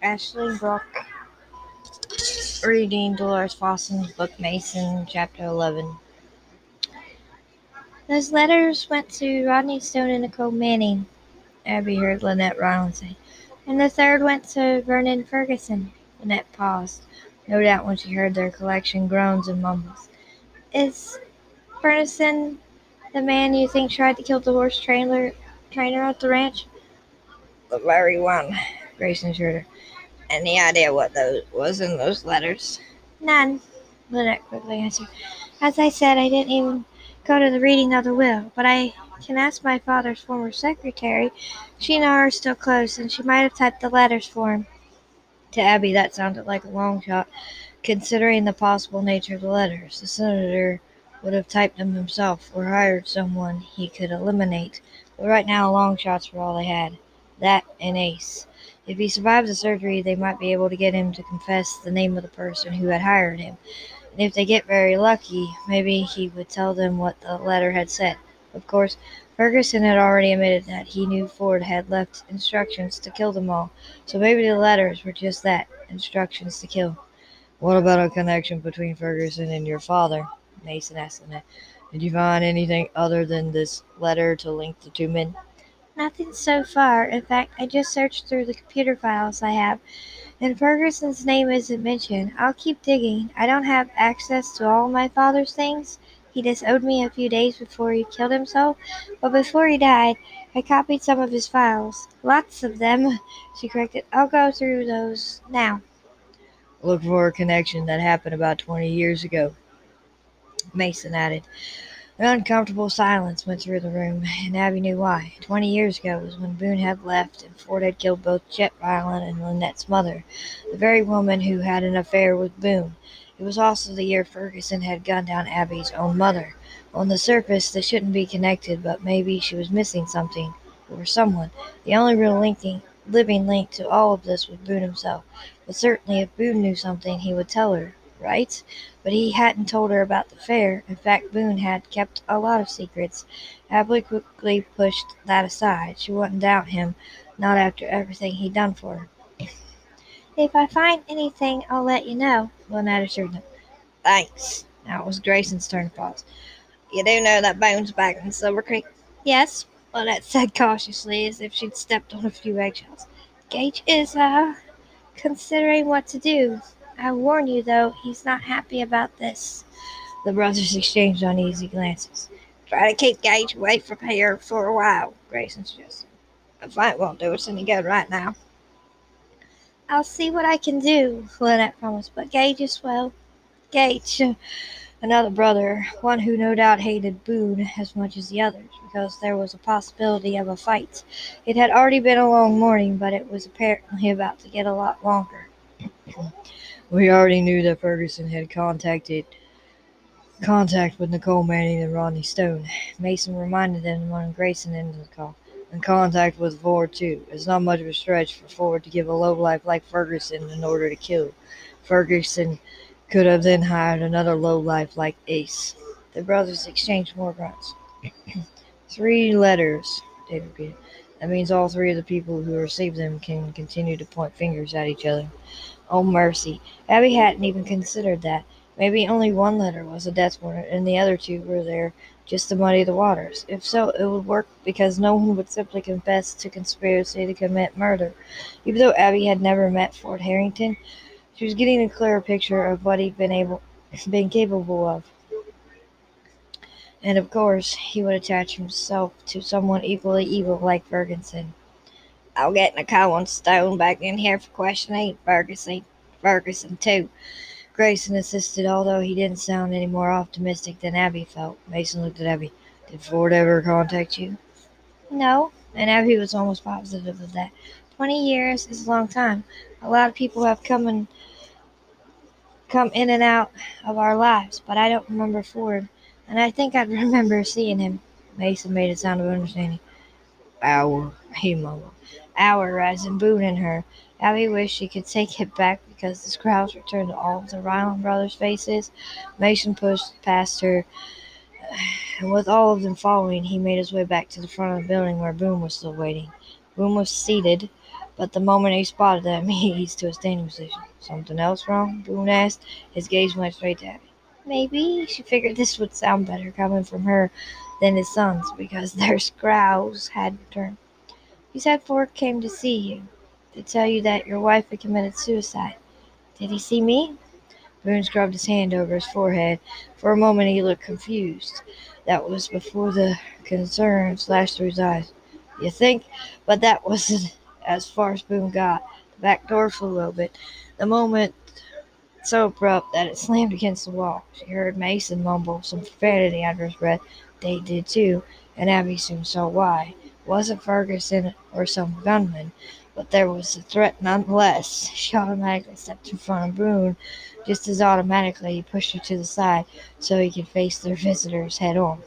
Ashley Brock reading Delores Fossen's book Mason, chapter 11. Those letters went to Rodney Stone and Nicole Manning, Abby heard Lynette Ryland say. And the third went to Vernon Ferguson. Lynette paused, no doubt when she heard their collection groans and mumbles. Is Ferguson the man you think tried to kill the horse trainer, trainer at the ranch? The very one, Grayson assured her. Any idea what those was in those letters? None, Lynette quickly answered. As I said, I didn't even go to the reading of the will, but I can ask my father's former secretary. She and I are still close, and she might have typed the letters for him. To Abby, that sounded like a long shot, considering the possible nature of the letters. The senator would have typed them himself or hired someone he could eliminate, but right now long shots were all they had. That and Ace. If he survives the surgery, they might be able to get him to confess the name of the person who had hired him. And if they get very lucky, maybe he would tell them what the letter had said. Of course, Ferguson had already admitted that he knew Ford had left instructions to kill them all, so maybe the letters were just that instructions to kill. What about a connection between Ferguson and your father? Mason asked. Did you find anything other than this letter to link the two men? Nothing so far. In fact, I just searched through the computer files I have, and Ferguson's name isn't mentioned. I'll keep digging. I don't have access to all my father's things. He just owed me a few days before he killed himself, but before he died, I copied some of his files. Lots of them, she corrected. I'll go through those now. Look for a connection that happened about 20 years ago, Mason added. An uncomfortable silence went through the room, and Abby knew why. Twenty years ago was when Boone had left, and Ford had killed both Chet Ryland and Lynette's mother, the very woman who had an affair with Boone. It was also the year Ferguson had gunned down Abby's own mother. On the surface, they shouldn't be connected, but maybe she was missing something, or someone. The only real linking, living link to all of this was Boone himself. But certainly, if Boone knew something, he would tell her, right? But he hadn't told her about the fair. In fact, Boone had kept a lot of secrets. Abby quickly pushed that aside. She wouldn't doubt him, not after everything he'd done for her. If I find anything, I'll let you know, Lynette assured him. Thanks. Now it was Grayson's turn to pause. You do know that Boone's back in Silver Creek? Yes, Lynette said cautiously, as if she'd stepped on a few eggshells. Gage is, uh, considering what to do. I warn you, though, he's not happy about this. The brothers exchanged uneasy glances. Try to keep Gage away from here for a while, Grayson suggested. A fight won't do us any good right now. I'll see what I can do, Lynette promised, but Gage is, well, Gage, another brother, one who no doubt hated Boone as much as the others, because there was a possibility of a fight. It had already been a long morning, but it was apparently about to get a lot longer. We already knew that Ferguson had contacted contact with Nicole Manning and Rodney Stone. Mason reminded them when Grayson ended the call. And contact with Ford too. It's not much of a stretch for Ford to give a lowlife like Ferguson in order to kill. Ferguson could have then hired another lowlife like Ace. The brothers exchanged more grunts. three letters, David repeated. That means all three of the people who received them can continue to point fingers at each other. Oh, mercy. Abby hadn't even considered that. Maybe only one letter was a death warrant, and the other two were there just to muddy the waters. If so, it would work because no one would simply confess to conspiracy to commit murder. Even though Abby had never met Ford Herrington, she was getting a clearer picture of what he'd been able, been capable of. And of course, he would attach himself to someone equally evil like Ferguson. I'll get Nicole and Stone back in here for questioning Ferguson. Ferguson, too. Grayson insisted, although he didn't sound any more optimistic than Abby felt. Mason looked at Abby. Did Ford ever contact you? No, and Abby was almost positive of that. Twenty years is a long time. A lot of people have come and come in and out of our lives, but I don't remember Ford, and I think I'd remember seeing him. Mason made a sound of understanding. Our, he mumbled hour as in Boone and her. Abby wished she could take it back because the crowds returned to all of the Ryland brothers' faces. Mason pushed past her, and with all of them following, he made his way back to the front of the building where Boone was still waiting. Boone was seated but the moment he spotted them, he eased to a standing position. Something else wrong? Boone asked. His gaze went straight to Abby. Maybe she figured this would sound better coming from her than his sons, because their scowls had returned. He said Ford came to see you, to tell you that your wife had committed suicide. Did he see me? Boone scrubbed his hand over his forehead. For a moment he looked confused. That was before the concern flashed through his eyes. You think? But that wasn't as far as Boone got. The back door flew open. The moment so abrupt that it slammed against the wall. She heard Mason mumble some profanity under his breath. They did too, and Abby soon saw why. Wasn't Ferguson or some gunman, but there was a threat nonetheless. She automatically stepped in front of Boone. Just as automatically, he pushed her to the side so he could face their visitors head on.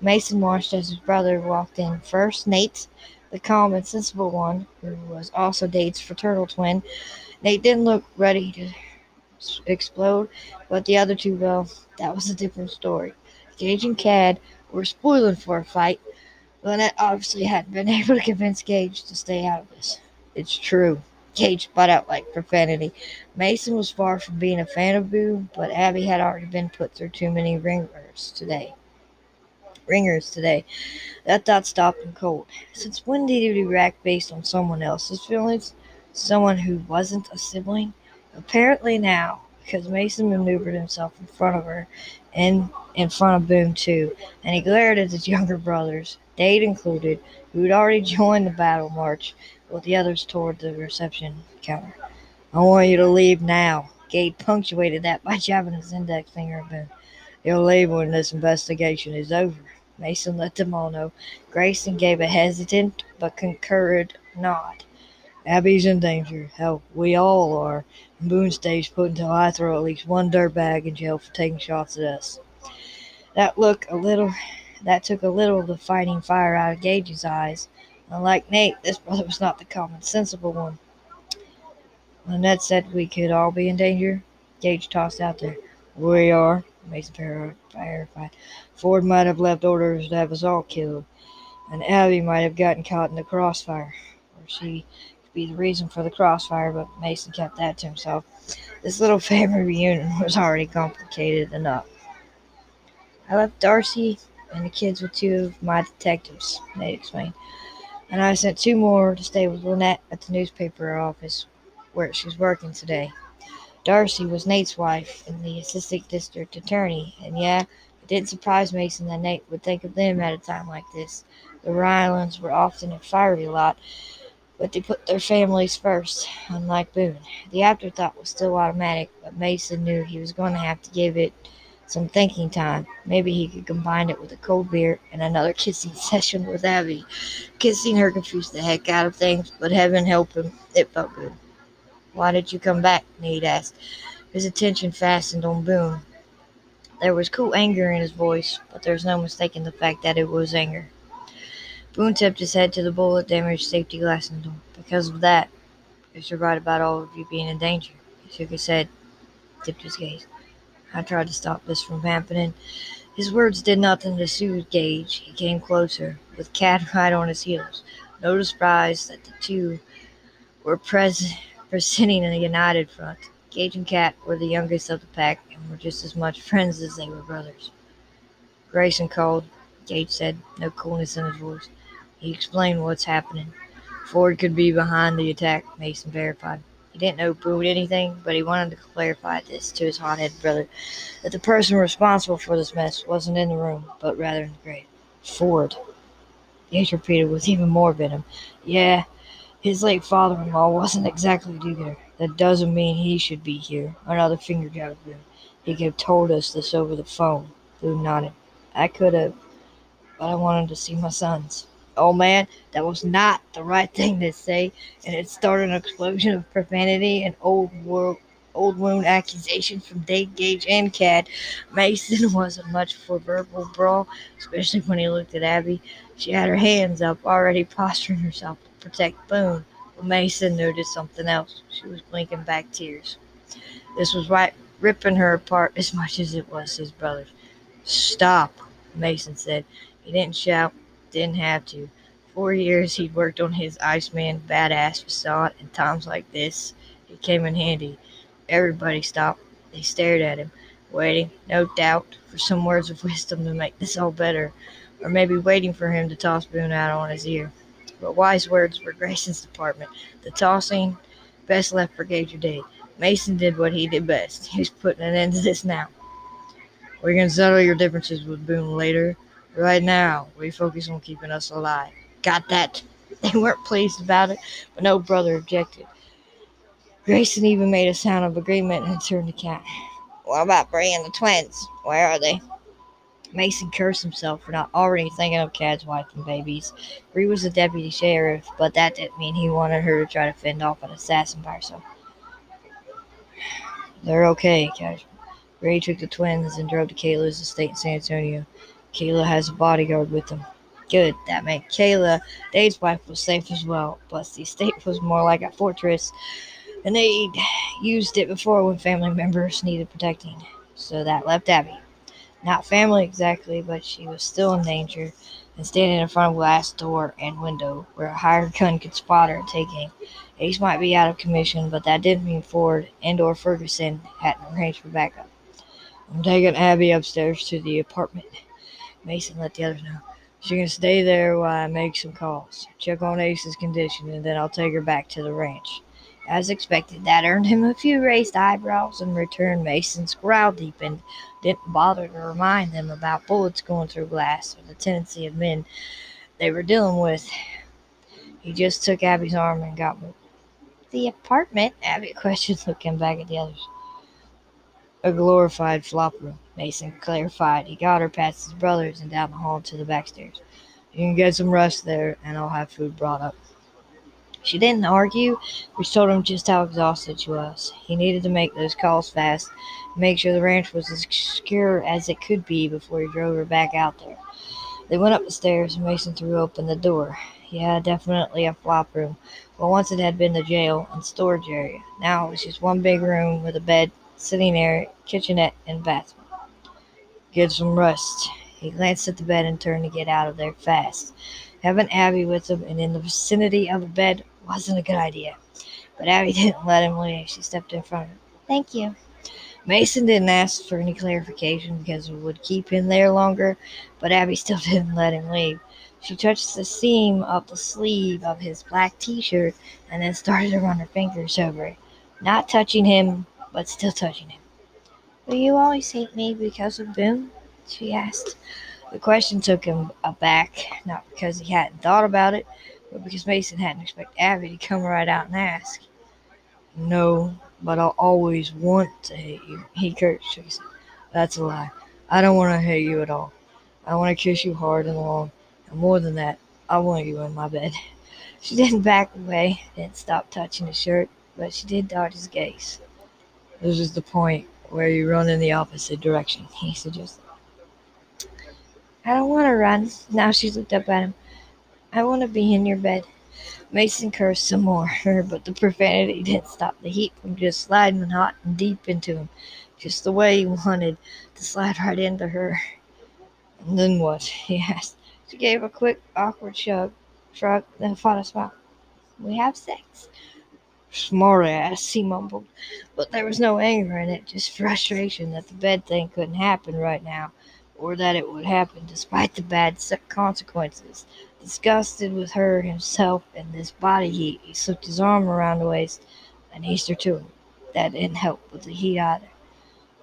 Mason watched as his brother walked in. First, Nate, the calm and sensible one, who was also Dade's fraternal twin. Nate didn't look ready to explode, but the other two, well, that was a different story. Gage and Kade were spoiling for a fight. Lynette obviously hadn't been able to convince Gage to stay out of this. It's true. Gage spat out like profanity. Mason was far from being a fan of Boo, but Abby had already been put through too many ringers today. Ringers today. That thought stopped him cold. Since when did he react based on someone else's feelings? Someone who wasn't a sibling? Apparently now, because Mason maneuvered himself in front of her and in front of Boone too, and he glared at his younger brothers, Dade included, who had already joined the battle march with the others toward the reception counter. I want you to leave now. Gage punctuated that by jabbing his index finger at Boone. You'll leave when this investigation is over. Mason let them all know. Grayson gave a hesitant but concurred nod. Abby's in danger. Hell, we all are. Boone stays put until I throw at least one dirtbag in jail for taking shots at us. That look a little that took a little of the fighting fire out of Gage's eyes. Unlike Nate, this brother was not the common sensible one. Lynette said we could all be in danger. Gage tossed out there. We are, Mason verified. Ford might have left orders to have us all killed, and Abby might have gotten caught in the crossfire. Or she be the reason for the crossfire, but Mason kept that to himself. This little family reunion was already complicated enough. I left Darcy and the kids with two of my detectives, Nate explained. And I sent two more to stay with Lynette at the newspaper office where she's working today. Darcy was Nate's wife and the assistant district attorney, and yeah, it didn't surprise Mason that Nate would think of them at a time like this. The Rylands were often a fiery lot, but they put their families first, unlike Boone. The afterthought was still automatic, but Mason knew he was going to have to give it some thinking time. Maybe he could combine it with a cold beer and another kissing session with Abby. Kissing her confused the heck out of things, but heaven help him, it felt good. Why did you come back? Nate asked. His attention fastened on Boone. There was cool anger in his voice, but there was no mistaking the fact that it was anger. Boone tipped his head to the bullet damaged safety glass in the door. Because of that, you're right about all of you being in danger. He shook his head, tipped his gaze. I tried to stop this from happening. His words did nothing to soothe Gage. He came closer, with Kade right on his heels. No surprise that the two were pres- presenting a united front. Gage and Kade were the youngest of the pack and were just as much friends as they were brothers. Grayson called, Gage said, no coolness in his voice. He explained what's happening. Ford could be behind the attack, Mason verified. He didn't know Boo anything, but he wanted to clarify this to his hot-headed brother, that the person responsible for this mess wasn't in the room, but rather in the grave. Ford. Gage repeated with even more venom. Yeah, his late father-in-law wasn't exactly a. That doesn't mean he should be here. Another finger jab at Boone. He could have told us this over the phone. Boone nodded. I could have, but I wanted to see my sons. Oh man, that was not the right thing to say, and it started an explosion of profanity and old world old wound accusations from Dade Gage and Kade. Mason wasn't much for verbal brawl, especially when he looked at Abby. She had her hands up, already posturing herself to protect Boone. But Mason noticed something else. She was blinking back tears. This was right ripping her apart as much as it was his brother's. Stop, Mason said. He didn't shout, didn't have to. four years he'd worked on his Iceman badass facade, and times like this, he came in handy. Everybody stopped. They stared at him, waiting, no doubt, for some words of wisdom to make this all better, or maybe waiting for him to toss Boone out on his ear. But wise words were Grayson's department. The tossing, best left for Gauger Day. Mason did what he did best. He's putting an end to this now. We can settle your differences with Boone later. Right now, we focus on keeping us alive. Got that? They weren't pleased about it, but no brother objected. Grayson even made a sound of agreement and turned to Kade. What about Bree and the twins? Where are they? Mason cursed himself for not already thinking of Kade's wife and babies. Bree was the deputy sheriff, but that didn't mean he wanted her to try to fend off an assassin by herself. They're okay, Kade. Bree took the twins and drove to Kayla's estate in San Antonio. Kayla has a bodyguard with them. Good, that meant Kayla, Dade's wife, was safe as well, Plus, the estate was more like a fortress, and they'd used it before when family members needed protecting. So that left Abby. Not family exactly, but she was still in danger and standing in front of a glass door and window where a hired gun could spot her taking. Ace might be out of commission, but that didn't mean Ford and or Ferguson hadn't arranged for backup. I'm taking Abby upstairs to the apartment. Mason let the others know. She can stay there while I make some calls. Check on Ace's condition, and then I'll take her back to the ranch. As expected, that earned him a few raised eyebrows. In return, Mason's growl deepened. Didn't bother to remind them about bullets going through glass or the tendency of men they were dealing with. He just took Abby's arm and got. The apartment? Abby questioned, looking back at the others. A glorified flop room, Mason clarified. He got her past his brothers and down the hall to the back stairs. You can get some rest there, and I'll have food brought up. She didn't argue, which told him just how exhausted she was. He needed to make those calls fast, make sure the ranch was as secure as it could be before he drove her back out there. They went up the stairs, and Mason threw open the door. Yeah, definitely a flop room. Well, once it had been the jail and storage area. Now it was just one big room with a bed, sitting area, kitchenette, and bathroom. Get some rest. He glanced at the bed and turned to get out of there fast. Having Abby with him and in the vicinity of the bed wasn't a good idea. But Abby didn't let him leave. She stepped in front of him. Thank you. Mason didn't ask for any clarification because it would keep him there longer, but Abby still didn't let him leave. She touched the seam of the sleeve of his black t shirt and then started to run her fingers over it, not touching him but still touching him. Will you always hate me because of Boone? she asked. The question took him aback, not because he hadn't thought about it, but because Mason hadn't expected Abby to come right out and ask. No, but I'll always want to hate you, he cursed. That's a lie. I don't want to hate you at all. I want to kiss you hard and long, and more than that, I want you in my bed. She didn't back away, didn't stop touching his shirt, but she did dodge his gaze. This is the point where you run in the opposite direction, he suggested. I don't want to run. Now she looked up at him. I want to be in your bed. Mason cursed some more, but the profanity didn't stop the heat from just sliding hot and deep into him, just the way he wanted to slide right into her. And then what? he asked. She gave a quick, awkward shrug, shrug, then fought a smile. We have sex. Smart ass, he mumbled, but there was no anger in it, just frustration that the bed thing couldn't happen right now, or that it would happen despite the bad consequences. Disgusted with her, himself, and this body heat, he slipped his arm around the waist and eased her to him. That didn't help with the heat either.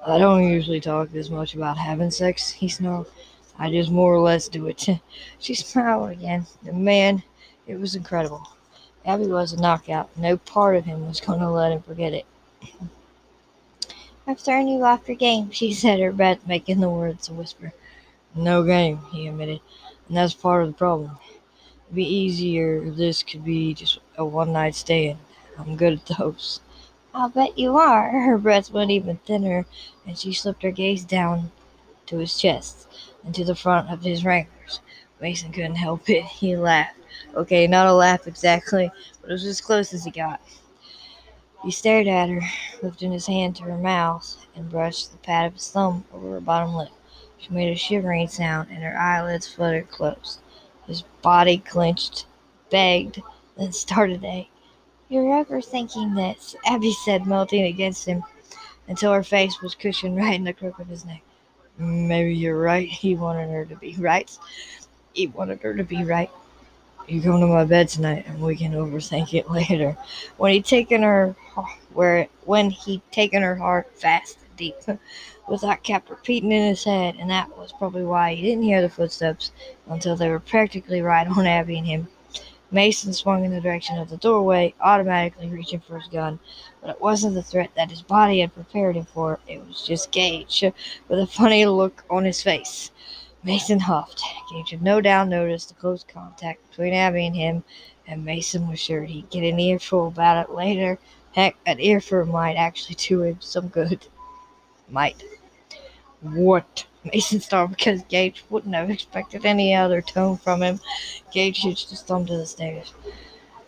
I don't usually talk this much about having sex, he snarled. I just more or less do it. she smiled again. The man, it was incredible. Abby was a knockout. No part of him was going to let him forget it. I've thrown you off your game, she said, her breath making the words a whisper. No game, he admitted. And that's part of the problem. It'd be easier if this could be just a one night stand. I'm good at those. I'll bet you are. Her breath went even thinner, and she slipped her gaze down to his chest and to the front of his wranglers. Mason couldn't help it. He laughed. Okay, not a laugh exactly, but it was as close as he got. He stared at her, lifting his hand to her mouth, and brushed the pad of his thumb over her bottom lip. She made a shivering sound, and her eyelids fluttered closed. His body clenched, begged, then started to ache. You're ever thinking this? Abby said, melting against him until her face was cushioned right in the crook of his neck. Maybe you're right. He wanted her to be right. He wanted her to be right. You come to my bed tonight, and we can overthink it later. When he'd taken her, where when he'd taken her heart fast and deep, the thought kept repeating in his head, and that was probably why he didn't hear the footsteps until they were practically right on Abby and him. Mason swung in the direction of the doorway, automatically reaching for his gun, but it wasn't the threat that his body had prepared him for. It was just Gage, with a funny look on his face. Mason huffed. Gage had no doubt noticed the close contact between Abby and him, and Mason was sure he'd get an earful about it later. Heck, an earful might actually do him some good. Might. What? Mason started because Gage wouldn't have expected any other tone from him. Gage hitched his thumb to the stairs.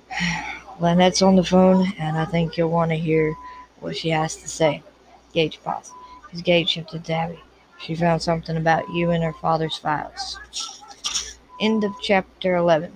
Lynette's on the phone, and I think you'll want to hear what she has to say. Gage paused. His gaze shifted to Abby. She found something about you in her father's files. End of chapter 11.